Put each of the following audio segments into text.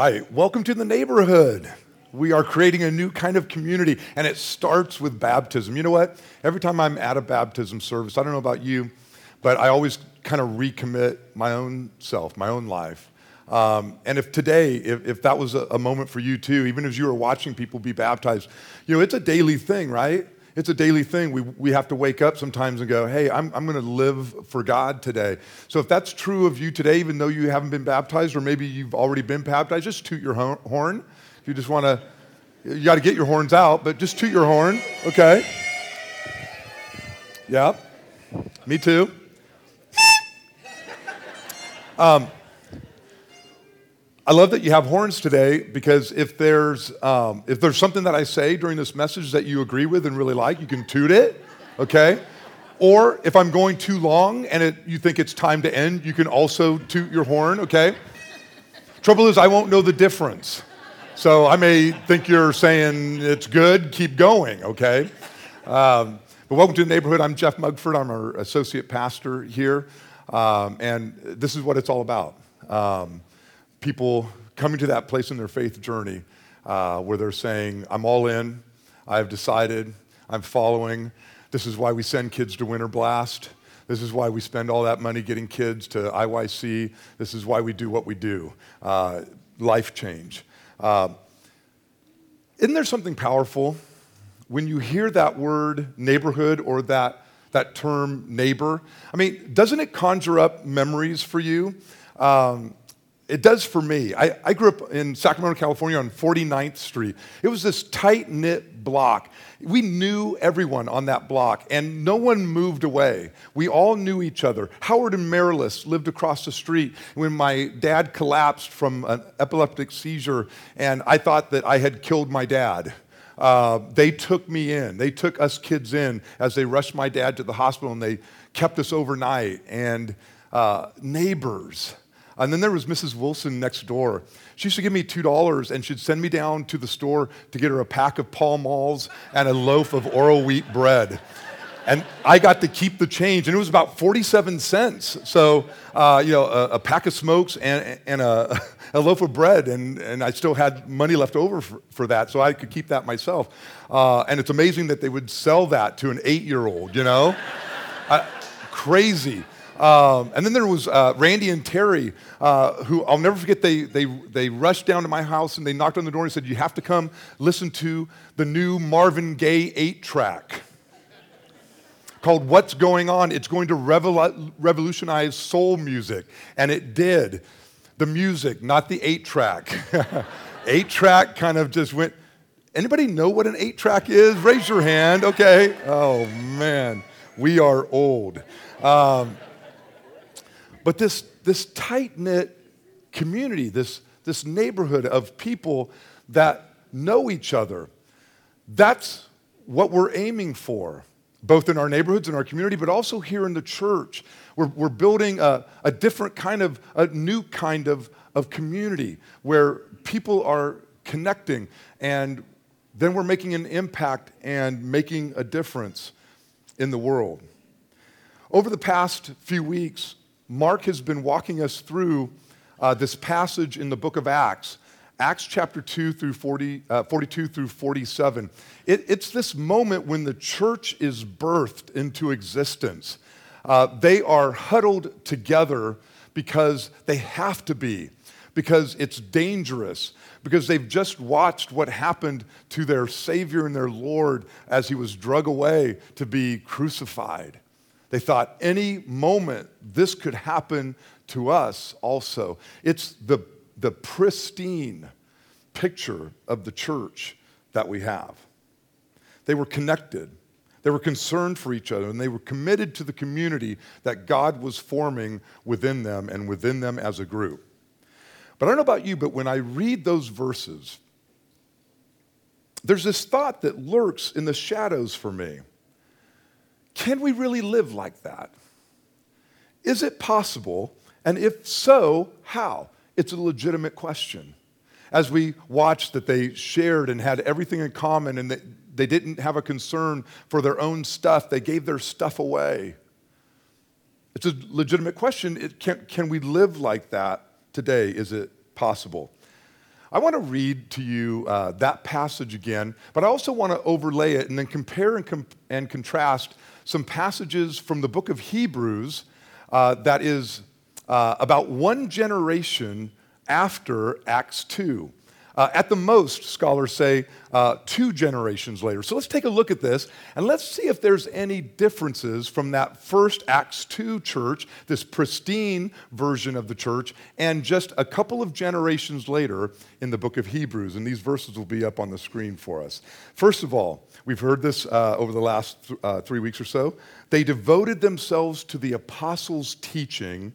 right. Welcome to the neighborhood. We are creating a new kind of community, and it starts with baptism. You know what? Every time I'm at a baptism service, I don't know about you, but I always kind of recommit my own self, my own life. Um, and if today, if, if that was a, a moment for you too, even as you are watching people be baptized, you know, it's a daily thing, right? It's a daily thing. We, we have to wake up sometimes and go, hey, I'm, I'm going to live for God today. So if that's true of you today, even though you haven't been baptized, or maybe you've already been baptized, just toot your horn. If you just want to, you got to get your horns out, but just toot your horn, okay? Yeah, me too. Um, I love that you have horns today because if there's, um, if there's something that I say during this message that you agree with and really like, you can toot it, okay? Or if I'm going too long and it, you think it's time to end, you can also toot your horn, okay? Trouble is, I won't know the difference. So I may think you're saying it's good, keep going, okay? Um, but welcome to the neighborhood. I'm Jeff Mugford. I'm our associate pastor here. Um, and this is what it's all about. Um, people coming to that place in their faith journey uh, where they're saying, I'm all in, I've decided, I'm following. This is why we send kids to Winter Blast. This is why we spend all that money getting kids to IYC. This is why we do what we do. Uh, life change. Uh, isn't there something powerful when you hear that word neighborhood or that, that term neighbor? I mean, doesn't it conjure up memories for you? Um, it does for me. I, I, grew up in Sacramento, California on 49th Street. It was this tight knit block. We knew everyone on that block, and no one moved away. We all knew each other. Howard and Marilis lived across the street when my dad collapsed from an epileptic seizure, and I thought that I had killed my dad. Uh, they took me in. They took us kids in as they rushed my dad to the hospital, and they kept us overnight. And uh, neighbors, and then there was Mrs. Wilson next door. She used to give me $2 and she'd send me down to the store to get her a pack of Pall Malls and a loaf of Oroweat bread. And I got to keep the change, and it was about 47 cents. So, uh, you know, a, a, pack of smokes and, and a, a, loaf of bread, and, and I still had money left over for, for that, so I could keep that myself. Uh, and it's amazing that they would sell that to an eight year old, you know? uh, crazy. Um, and then there was uh, Randy and Terry, uh, who I'll never forget. They, they, they rushed down to my house and they knocked on the door and said, You have to come listen to the new Marvin Gaye 8 track called What's Going On. It's going to revol- revolutionize soul music. And it did. The music, not the 8 track. 8 track kind of just went. Anybody know what an 8 track is? Raise your hand. Okay. Oh, man. We are old. Um, but this, this tight knit community, this, this neighborhood of people that know each other, that's what we're aiming for, both in our neighborhoods and our community, but also here in the church. We're, we're building a, a different kind of, a new kind of, of community where people are connecting and then we're making an impact and making a difference in the world. Over the past few weeks, Mark has been walking us through uh, this passage in the book of Acts, Acts chapter 2 through 40, uh, 42 through 47. It, it's this moment when the church is birthed into existence. Uh, they are huddled together because they have to be, because it's dangerous, because they've just watched what happened to their Savior and their Lord as he was drug away to be crucified. They thought any moment this could happen to us also. It's the, the pristine picture of the church that we have. They were connected. They were concerned for each other, and they were committed to the community that God was forming within them and within them as a group. But I don't know about you, but when I read those verses, there's this thought that lurks in the shadows for me. Can we really live like that? Is it possible? And if so, how? It's a legitimate question. As we watched that they shared and had everything in common and that they didn't have a concern for their own stuff, they gave their stuff away. It's a legitimate question. Can, can we live like that today? Is it possible? I want to read to you uh, that passage again, but I also want to overlay it and then compare and, and contrast some passages from the book of Hebrews uh, that is uh, about one generation after Acts 2. Uh, at the most, scholars say uh, two generations later. So let's take a look at this and let's see if there's any differences from that first Acts 2 church, this pristine version of the church, and just a couple of generations later in the book of Hebrews. And these verses will be up on the screen for us. First of all, we've heard this uh, over the last th- uh, three weeks or so. They devoted themselves to the apostles' teaching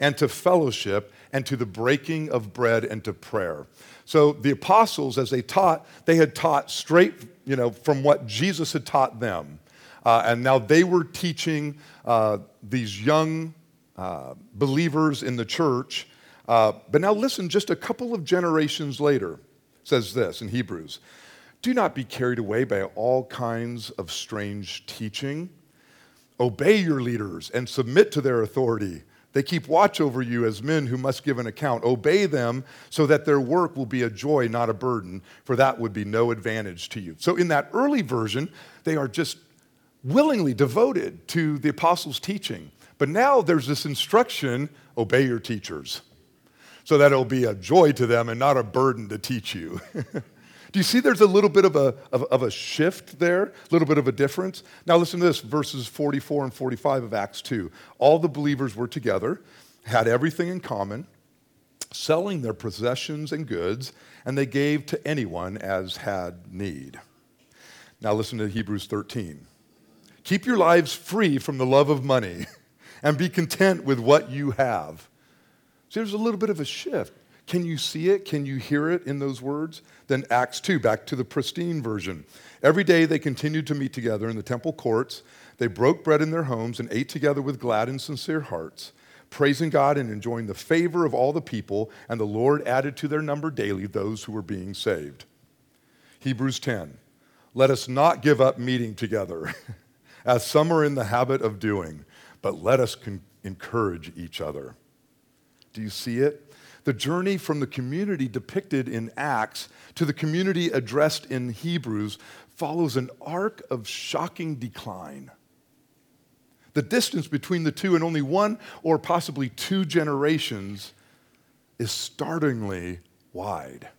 and to fellowship and to the breaking of bread and to prayer. So the apostles, as they taught, they had taught straight, you know, from what Jesus had taught them. Uh, and now they were teaching uh, these young uh, believers in the church. Uh, but now listen, just a couple of generations later, says this in Hebrews Do not be carried away by all kinds of strange teaching. Obey your leaders and submit to their authority they keep watch over you as men who must give an account. Obey them so that their work will be a joy, not a burden, for that would be no advantage to you. So, in that early version, they are just willingly devoted to the apostles' teaching. But now there's this instruction obey your teachers so that it'll be a joy to them and not a burden to teach you. Do you see there's a little bit of a, of, of, a shift there, a little bit of a difference? Now, listen to this verses 44 and 45 of Acts 2. All the believers were together, had everything in common, selling their possessions and goods, and they gave to anyone as had need. Now, listen to Hebrews 13. Keep your lives free from the love of money and be content with what you have. See, there's a little bit of a shift. Can you see it? Can you hear it in those words? Then Acts 2, back to the pristine version. Every day they continued to meet together in the temple courts. They broke bread in their homes and ate together with glad and sincere hearts, praising God and enjoying the favor of all the people. And the Lord added to their number daily those who were being saved. Hebrews 10. Let us not give up meeting together, as some are in the habit of doing, but let us con- encourage each other. Do you see it? The journey from the community depicted in Acts to the community addressed in Hebrews follows an arc of shocking decline. The distance between the two in only one or possibly two generations is startlingly wide.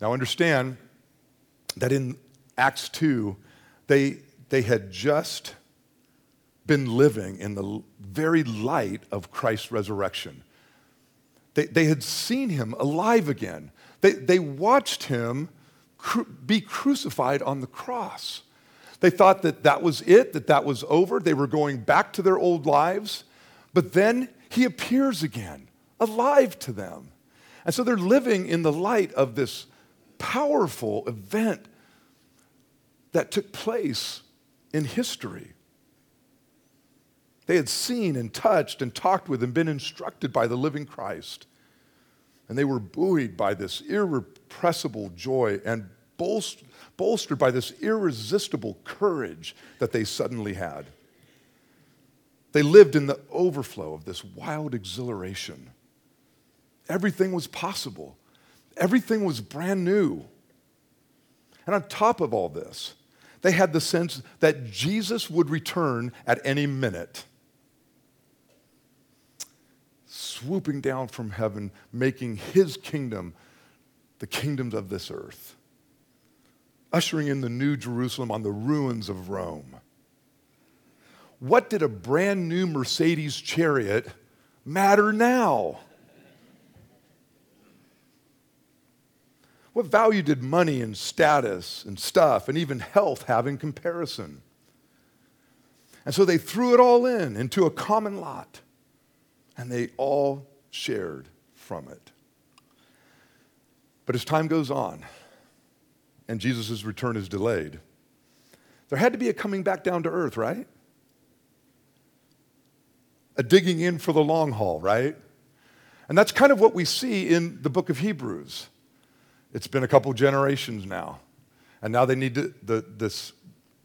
Now, understand that in Acts 2, they, they had just been living in the very light of Christ's resurrection. They, they had seen him alive again. They, they watched him cru- be crucified on the cross. They thought that that was it, that that was over. They were going back to their old lives. But then he appears again, alive to them. And so they're living in the light of this powerful event that took place in history. They had seen and touched and talked with and been instructed by the living Christ. And they were buoyed by this irrepressible joy and bolstered by this irresistible courage that they suddenly had. They lived in the overflow of this wild exhilaration. Everything was possible, everything was brand new. And on top of all this, they had the sense that Jesus would return at any minute swooping down from heaven, making his kingdom the kingdoms of this earth, ushering in the new Jerusalem on the ruins of Rome. What did a brand new Mercedes chariot matter now? What value did money and status and stuff and even health have in comparison? And so they threw it all in into a common lot and they all shared from it. But as time goes on and Jesus' return is delayed, there had to be a coming back down to earth, right? A digging in for the long haul, right? And that's kind of what we see in the book of Hebrews. It's been a couple generations now. And now they need to, the, this,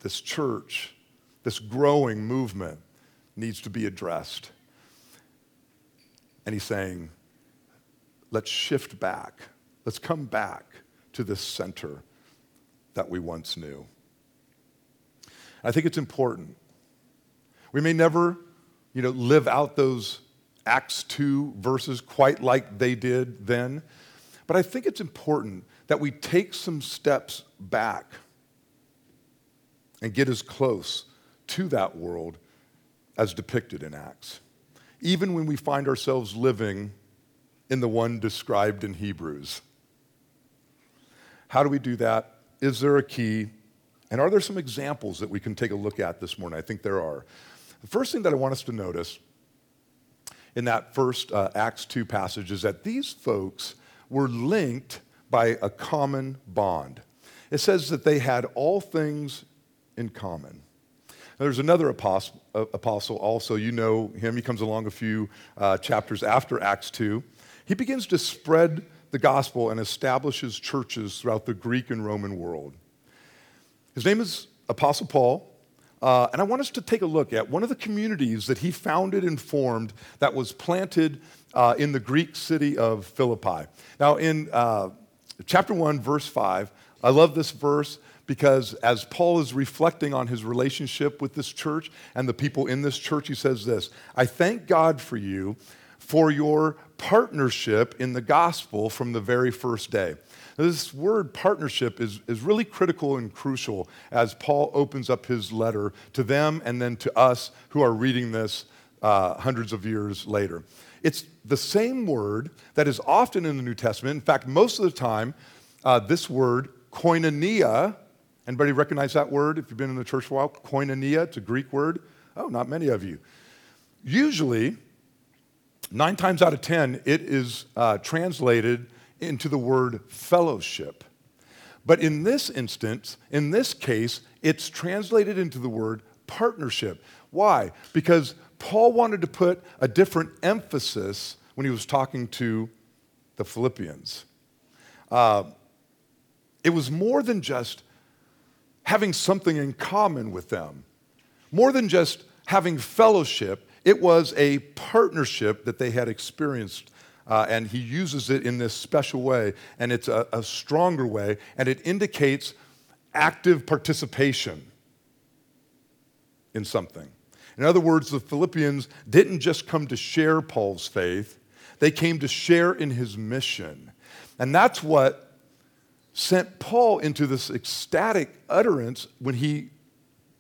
this church, this growing movement needs to be addressed. And he's saying, let's shift back. Let's come back to this center that we once knew. I think it's important. We may never, you know, live out those Acts 2 verses quite like they did then, but I think it's important that we take some steps back and get as close to that world as depicted in Acts, even when we find ourselves living in the one described in Hebrews. How do we do that? Is there a key? And are there some examples that we can take a look at this morning? I think there are. The first thing that I want us to notice in that first uh, Acts 2 passage is that these folks were linked by a common bond. It says that they had all things in common. There's another apostle, uh, apostle, also, you know him. He comes along a few uh, chapters after Acts 2. He begins to spread the gospel and establishes churches throughout the Greek and Roman world. His name is Apostle Paul. Uh, and I want us to take a look at one of the communities that he founded and formed that was planted uh, in the Greek city of Philippi. Now, in uh, chapter 1, verse 5, I love this verse because as Paul is reflecting on his relationship with this church and the people in this church, he says this I thank God for you for your partnership in the gospel from the very first day. Now, this word partnership is, is really critical and crucial as Paul opens up his letter to them and then to us who are reading this uh, hundreds of years later. It's the same word that is often in the New Testament. In fact, most of the time, uh, this word, koinonia, anybody recognize that word if you've been in the church for a while? Koinonia, it's a Greek word. Oh, not many of you. Usually, nine times out of ten, it is uh, translated into the word fellowship. But in this instance, in this case, it's translated into the word partnership. Why? Because Paul wanted to put a different emphasis when he was talking to the Philippians. Uh, it was more than just having something in common with them, more than just having fellowship. It was a partnership that they had experienced, uh, and he uses it in this special way, and it's a, a stronger way, and it indicates active participation in something. In other words, the Philippians didn't just come to share Paul's faith, they came to share in his mission. And that's what sent Paul into this ecstatic utterance when he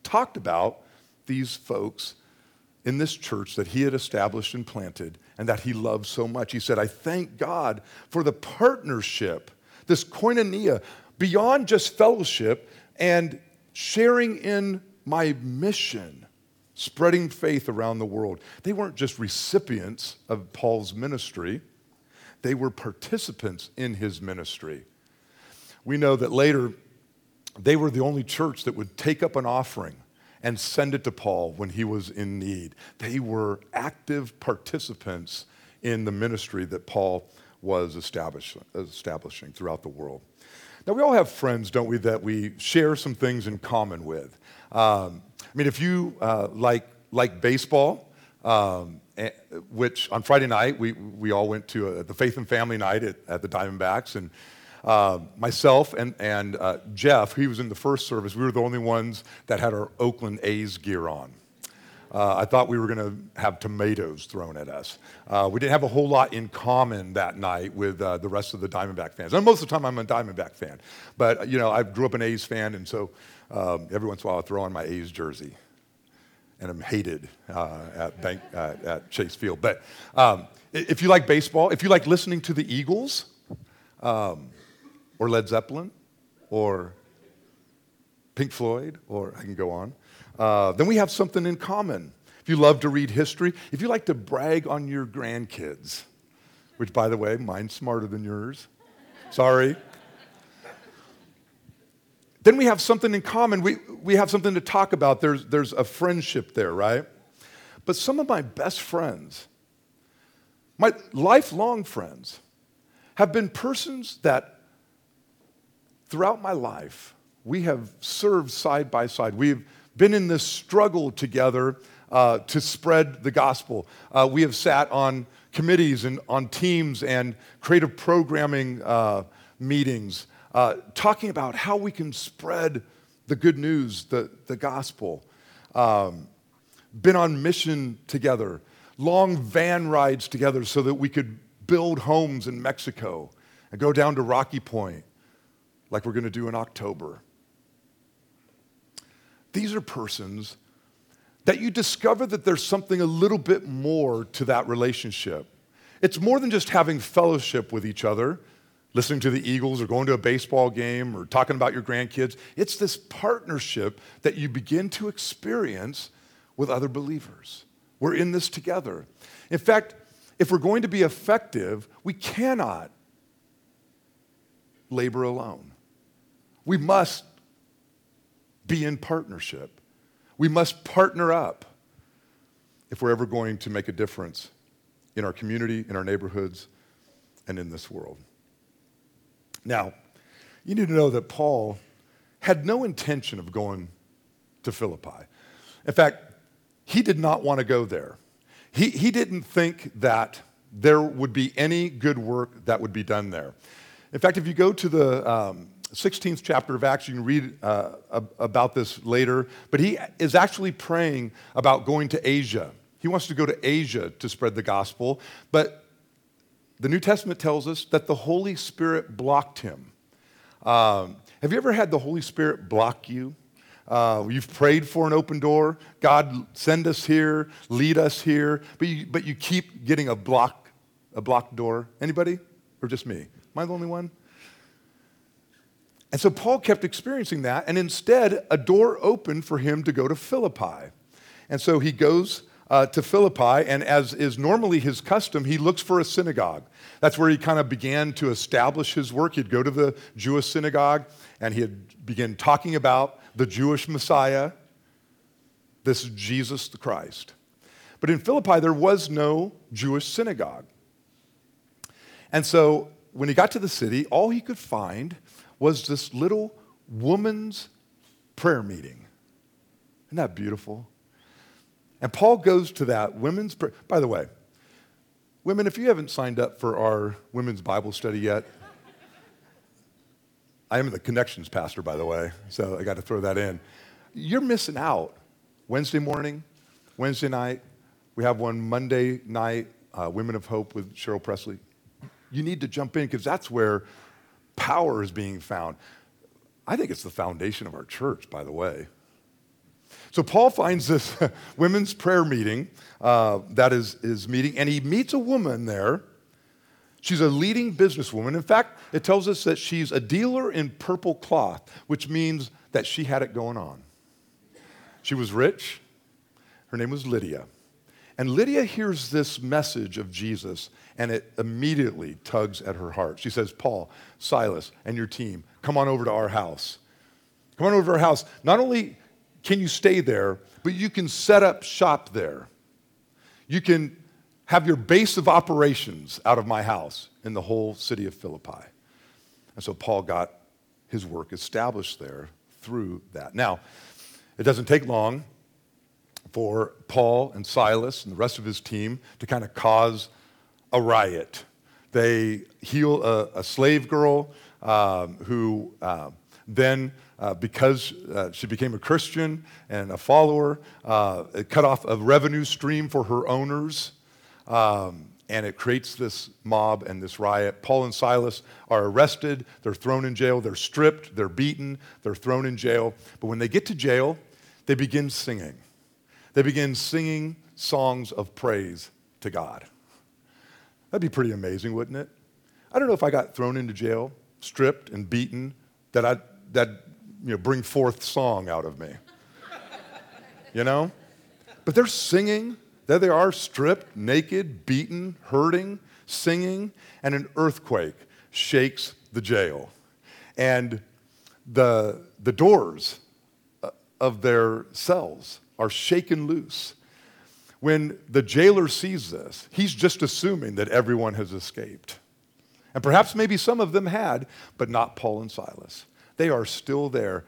talked about these folks in this church that he had established and planted and that he loved so much. He said, I thank God for the partnership, this koinonia, beyond just fellowship and sharing in my mission spreading faith around the world. They weren't just recipients of Paul's ministry, they were participants in his ministry. We know that later they were the only church that would take up an offering and send it to Paul when he was in need. They were active participants in the ministry that Paul was establishing, throughout the world. Now, we all have friends, don't we, that we share some things in common with. Um, I mean, if you uh, like, like baseball, um, eh, which on Friday night we, we all went to a, the Faith and Family Night at, at the Diamondbacks, and uh, myself and, and uh, Jeff, he was in the first service, we were the only ones that had our Oakland A's gear on. Uh, I thought we were going to have tomatoes thrown at us. Uh, we didn't have a whole lot in common that night with uh, the rest of the Diamondback fans. And most of the time, I'm a Diamondback fan. But, you know, I grew up an A's fan, and so um, every once in a while, I throw on my A's jersey, and I'm hated uh, at, Bank, at Chase Field. But um, if you like baseball, if you like listening to the Eagles, um, or Led Zeppelin, or Pink Floyd, or I can go on, uh, then we have something in common. If you love to read history, if you like to brag on your grandkids, which, by the way, mine's smarter than yours. Sorry then we have something in common. We, we have something to talk about. There's, there's a friendship there, right? But some of my best friends, my lifelong friends, have been persons that throughout my life, we have served side by side. We've been in this struggle together uh, to spread the gospel. Uh, we have sat on committees and on teams and creative programming uh, meetings uh, talking about how we can spread the good news, the, the gospel. Um, been on mission together, long van rides together so that we could build homes in Mexico and go down to Rocky Point like we're going to do in October. These are persons that you discover that there's something a little bit more to that relationship. It's more than just having fellowship with each other, listening to the Eagles or going to a baseball game or talking about your grandkids. It's this partnership that you begin to experience with other believers. We're in this together. In fact, if we're going to be effective, we cannot labor alone. We must be in partnership. We must partner up if we're ever going to make a difference in our community, in our neighborhoods, and in this world. Now, you need to know that Paul had no intention of going to Philippi. In fact, he did not want to go there. He, he didn't think that there would be any good work that would be done there. In fact, if you go to the um, 16th chapter of Acts, you can read uh, about this later, but he is actually praying about going to Asia. He wants to go to Asia to spread the gospel, but the New Testament tells us that the Holy Spirit blocked him. Um, have you ever had the Holy Spirit block you? Uh, you've prayed for an open door. God, send us here, lead us here, but you, but you keep getting a block, a blocked door. Anybody? Or just me? Am I the only one? And so Paul kept experiencing that, and instead, a door opened for him to go to Philippi. And so he goes uh, to Philippi, and as is normally his custom, he looks for a synagogue. That's where he kind of began to establish his work. He'd go to the Jewish synagogue, and he'd begin talking about the Jewish Messiah, this Jesus the Christ. But in Philippi, there was no Jewish synagogue. And so when he got to the city, all he could find was this little woman's prayer meeting. Isn't that beautiful? And Paul goes to that women's prayer. By the way, women, if you haven't signed up for our women's Bible study yet, I am the connections pastor, by the way, so I got to throw that in. You're missing out. Wednesday morning, Wednesday night, we have one Monday night, uh, Women of Hope with Cheryl Presley. You need to jump in because that's where power is being found. I think it's the foundation of our church, by the way. So Paul finds this women's prayer meeting uh, that is, is meeting, and he meets a woman there. She's a leading businesswoman. In fact, it tells us that she's a dealer in purple cloth, which means that she had it going on. She was rich. Her name was Lydia. And Lydia hears this message of Jesus, and it immediately tugs at her heart. She says, Paul, Silas, and your team, come on over to our house. Come on over to our house. Not only can you stay there, but you can set up shop there. You can have your base of operations out of my house in the whole city of Philippi. And so Paul got his work established there through that. Now, it doesn't take long for Paul and Silas and the rest of his team to kind of cause a riot. They heal a, a slave girl um, who uh, then, uh, because uh, she became a Christian and a follower, uh, cut off a revenue stream for her owners. Um, and it creates this mob and this riot. Paul and Silas are arrested, they're thrown in jail, they're stripped, they're beaten, they're thrown in jail. But when they get to jail, they begin singing they begin singing songs of praise to God. That'd be pretty amazing, wouldn't it? I don't know if I got thrown into jail, stripped and beaten, that I'd that you know bring forth song out of me. you know? But they're singing. There they are, stripped, naked, beaten, hurting, singing, and an earthquake shakes the jail. And the, the doors uh, of their cells are shaken loose. When the jailer sees this, he's just assuming that everyone has escaped. And perhaps maybe some of them had, but not Paul and Silas. They are still there.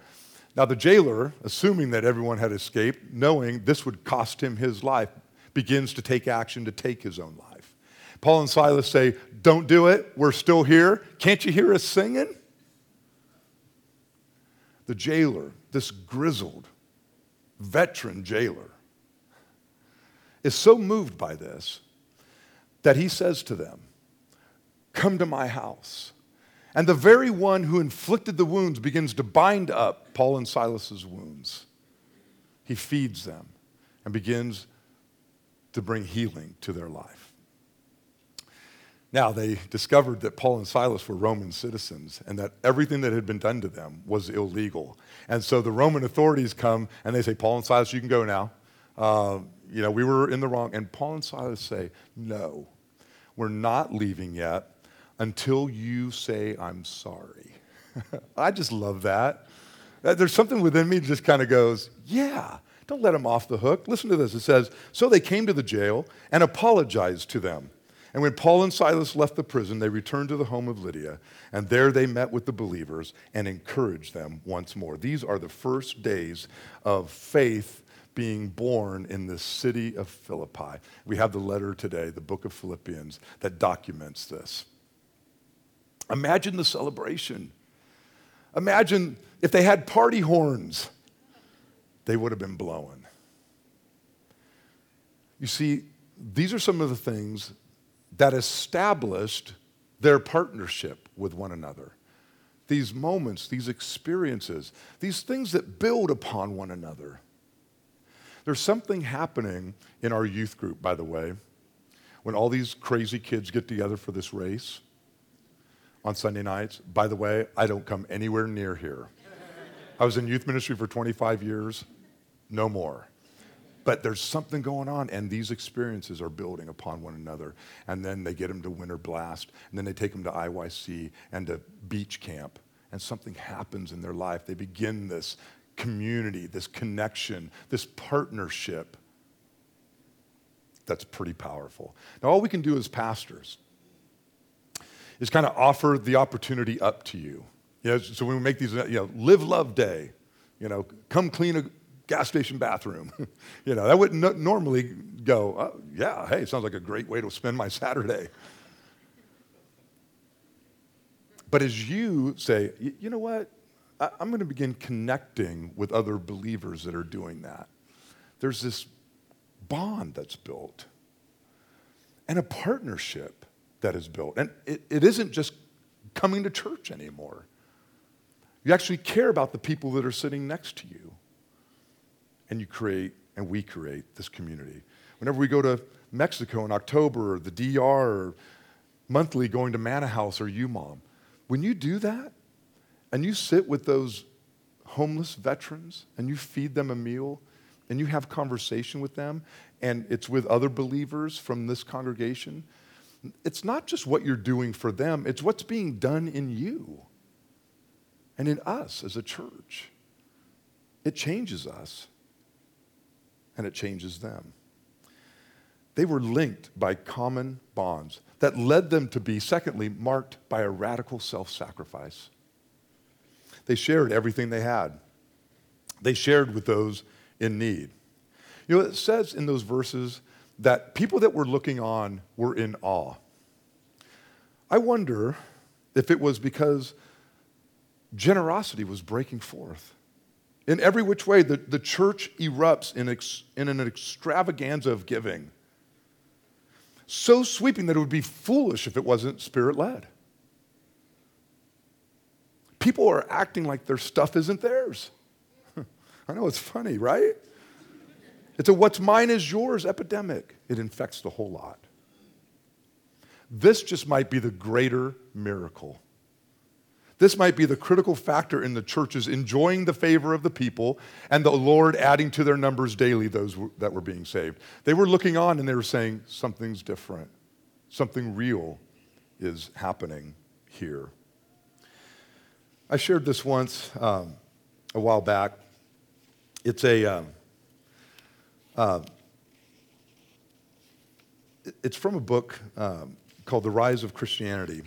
Now, the jailer, assuming that everyone had escaped, knowing this would cost him his life, begins to take action to take his own life. Paul and Silas say, Don't do it. We're still here. Can't you hear us singing? The jailer, this grizzled, veteran jailer, is so moved by this that he says to them, Come to my house. And the very one who inflicted the wounds begins to bind up Paul and Silas's wounds. He feeds them and begins to bring healing to their life. Now, they discovered that Paul and Silas were Roman citizens and that everything that had been done to them was illegal. And so the Roman authorities come and they say, Paul and Silas, you can go now. Uh, you know, we were in the wrong. And Paul and Silas say, No, we're not leaving yet until you say, I'm sorry. I just love that. There's something within me just kind of goes, Yeah, don't let them off the hook. Listen to this. It says, So they came to the jail and apologized to them. And when Paul and Silas left the prison, they returned to the home of Lydia, and there they met with the believers and encouraged them once more. These are the first days of faith being born in the city of Philippi. We have the letter today, the book of Philippians, that documents this. Imagine the celebration. Imagine if they had party horns, they would have been blowing. You see, these are some of the things that established their partnership with one another. These moments, these experiences, these things that build upon one another. There's something happening in our youth group, by the way, when all these crazy kids get together for this race on Sunday nights. By the way, I don't come anywhere near here. I was in youth ministry for 25 years, no more. But there's something going on, and these experiences are building upon one another. And then they get them to Winter Blast, and then they take them to IYC and to beach camp, and something happens in their life. They begin this community, this connection, this partnership that's pretty powerful. Now, all we can do as pastors is kind of offer the opportunity up to you. you know, so when we make these, you know, live love day, you know, come clean a gas station bathroom. you know, that wouldn't normally go, oh, yeah, hey, sounds like a great way to spend my Saturday. But as you say, you know what? I'm going to begin connecting with other believers that are doing that. There's this bond that's built and a partnership that is built. And it, it isn't just coming to church anymore. You actually care about the people that are sitting next to you. And you create, and we create this community. Whenever we go to Mexico in October, or the DR, or monthly going to Manna House or UMOM, when you do that, and you sit with those homeless veterans and you feed them a meal and you have conversation with them and it's with other believers from this congregation, it's not just what you're doing for them, it's what's being done in you and in us as a church. It changes us and it changes them. They were linked by common bonds that led them to be, secondly, marked by a radical self sacrifice. They shared everything they had. They shared with those in need. You know, it says in those verses that people that were looking on were in awe. I wonder if it was because generosity was breaking forth. In every which way, the, the church erupts in, ex, in an extravaganza of giving. So sweeping that it would be foolish if it wasn't spirit led people are acting like their stuff isn't theirs. I know it's funny, right? It's a what's mine is yours epidemic. It infects the whole lot. This just might be the greater miracle. This might be the critical factor in the churches enjoying the favor of the people and the Lord adding to their numbers daily those that were being saved. They were looking on and they were saying, something's different. Something real is happening here. I shared this once um, a while back. It's a. Um, uh, it's from a book um, called The Rise of Christianity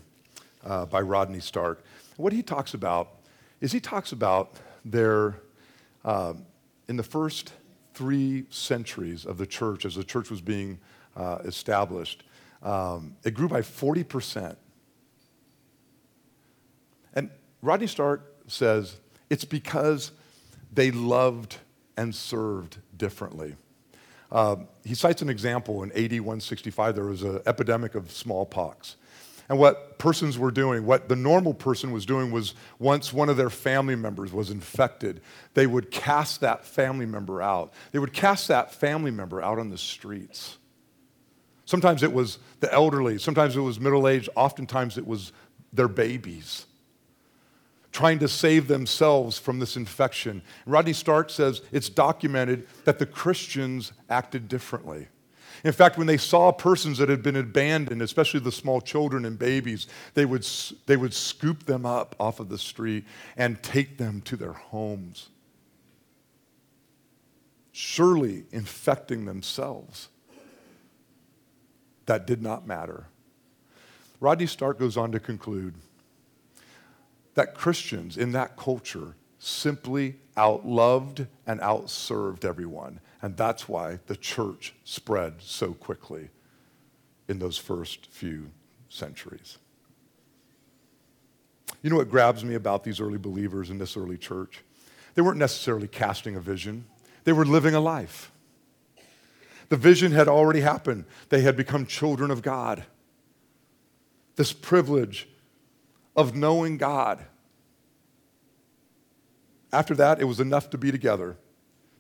uh, by Rodney Stark. What he talks about is he talks about there Um, in the first three centuries of the church, as the church was being uh, established, um, it grew by 40%. And Rodney Stark says it's because they loved and served differently. Uh, he cites an example in AD 165. There was an epidemic of smallpox. And what persons were doing, what the normal person was doing, was once one of their family members was infected, they would cast that family member out. They would cast that family member out on the streets. Sometimes it was the elderly, sometimes it was middle aged, oftentimes it was their babies trying to save themselves from this infection. Rodney Stark says it's documented that the Christians acted differently. In fact, when they saw persons that had been abandoned, especially the small children and babies, they would, they would scoop them up off of the street and take them to their homes, surely infecting themselves. That did not matter. Rodney Stark goes on to conclude that Christians in that culture simply outloved and outserved everyone. And that's why the church spread so quickly in those first few centuries. You know what grabs me about these early believers in this early church? They weren't necessarily casting a vision, they were living a life. The vision had already happened, they had become children of God. This privilege of knowing God. After that, it was enough to be together,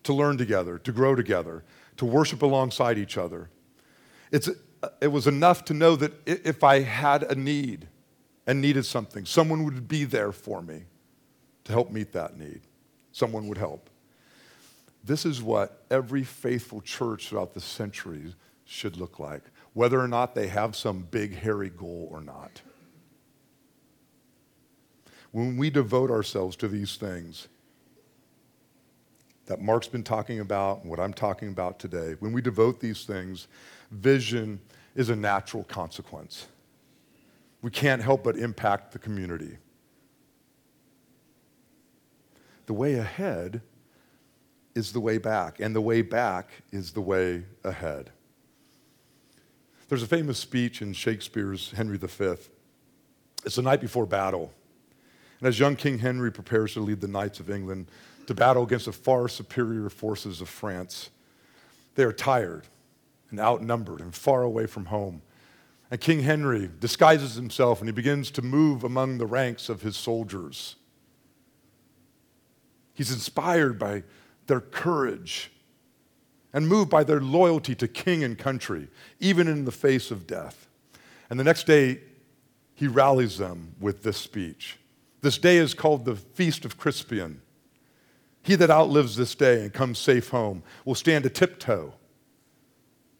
to learn together, to grow together, to worship alongside each other. It's, it was enough to know that if I had a need and needed something, someone would be there for me to help meet that need. Someone would help. This is what every faithful church throughout the centuries should look like, whether or not they have some big, hairy goal or not. When we devote ourselves to these things that Mark's been talking about and what I'm talking about today, when we devote these things, vision is a natural consequence. We can't help but impact the community. The way ahead is the way back, and the way back is the way ahead. There's a famous speech in Shakespeare's Henry V. It's the night before battle. And as young King Henry prepares to lead the knights of England to battle against the far superior forces of France, they are tired and outnumbered and far away from home. And King Henry disguises himself and he begins to move among the ranks of his soldiers. He's inspired by their courage and moved by their loyalty to king and country, even in the face of death. And the next day, he rallies them with this speech. This day is called the Feast of Crispian. He that outlives this day and comes safe home will stand a tiptoe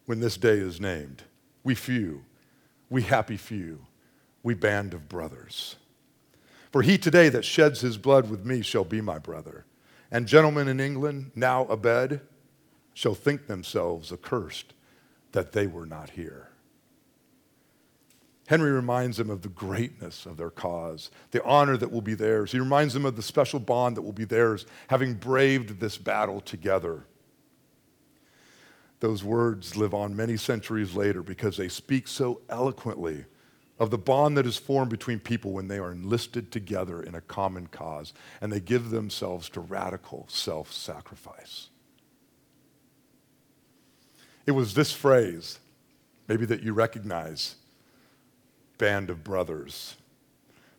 when this day is named. We few, we happy few, we band of brothers. For he today that sheds his blood with me shall be my brother. And gentlemen in England, now abed, shall think themselves accursed that they were not here. Henry reminds them of the greatness of their cause, the honor that will be theirs. He reminds them of the special bond that will be theirs, having braved this battle together. Those words live on many centuries later because they speak so eloquently of the bond that is formed between people when they are enlisted together in a common cause and they give themselves to radical self sacrifice. It was this phrase, maybe that you recognize band of brothers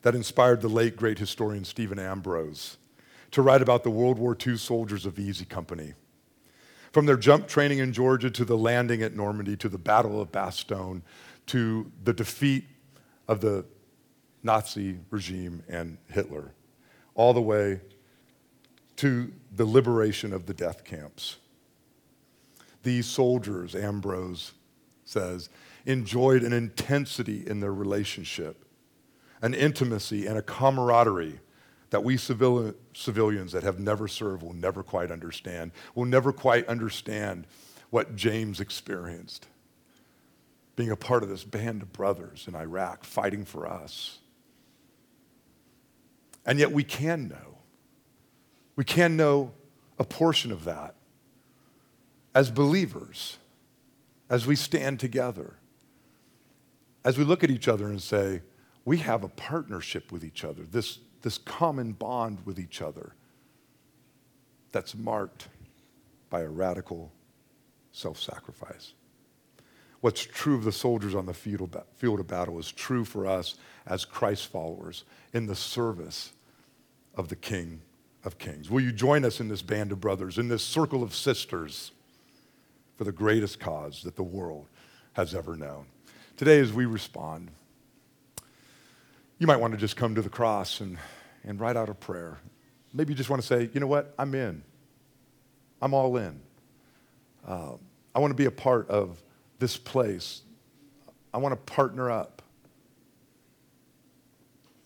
that inspired the late great historian Stephen Ambrose to write about the World War II soldiers of the Easy Company. From their jump training in Georgia to the landing at Normandy to the Battle of Bastogne to the defeat of the Nazi regime and Hitler, all the way to the liberation of the death camps. These soldiers, Ambrose says, enjoyed an intensity in their relationship, an intimacy and a camaraderie that we civil, civilians that have never served will never quite understand, will never quite understand what James experienced. Being a part of this band of brothers in Iraq fighting for us. And yet we can know. We can know a portion of that as believers, as we stand together, as we look at each other and say, we have a partnership with each other, this, this common bond with each other that's marked by a radical self sacrifice. What's true of the soldiers on the field of battle is true for us as Christ followers in the service of the King of Kings. Will you join us in this band of brothers, in this circle of sisters for the greatest cause that the world has ever known? Today, as we respond, you might want to just come to the cross and, and write out a prayer. Maybe you just want to say, you know what, I'm in. I'm all in. Uh, I want to be a part of this place. I want to partner up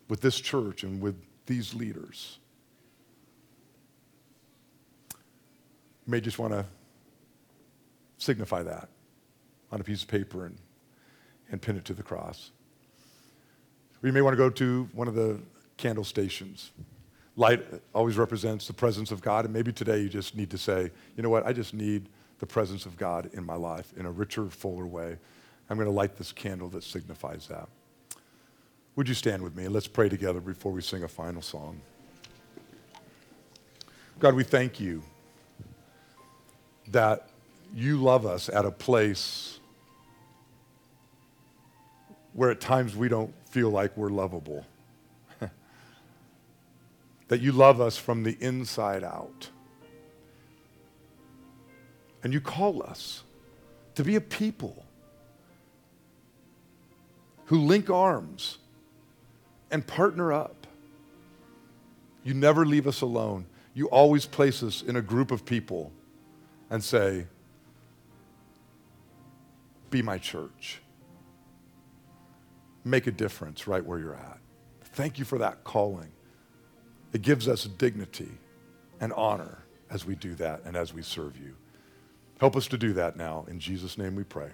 with this church and with these leaders. You may just want to signify that on a piece of paper and, and pin it to the cross. You may want to go to one of the candle stations. Light always represents the presence of God, and maybe today you just need to say, you know what, I just need the presence of God in my life in a richer, fuller way. I'm going to light this candle that signifies that. Would you stand with me and let's pray together before we sing a final song? God, we thank you that you love us at a place where at times we don't feel like we're lovable. that you love us from the inside out. And you call us to be a people who link arms and partner up. You never leave us alone. You always place us in a group of people and say, Be my church. Make a difference right where you're at. Thank you for that calling. It gives us dignity and honor as we do that and as we serve you. Help us to do that now. In Jesus' name we pray.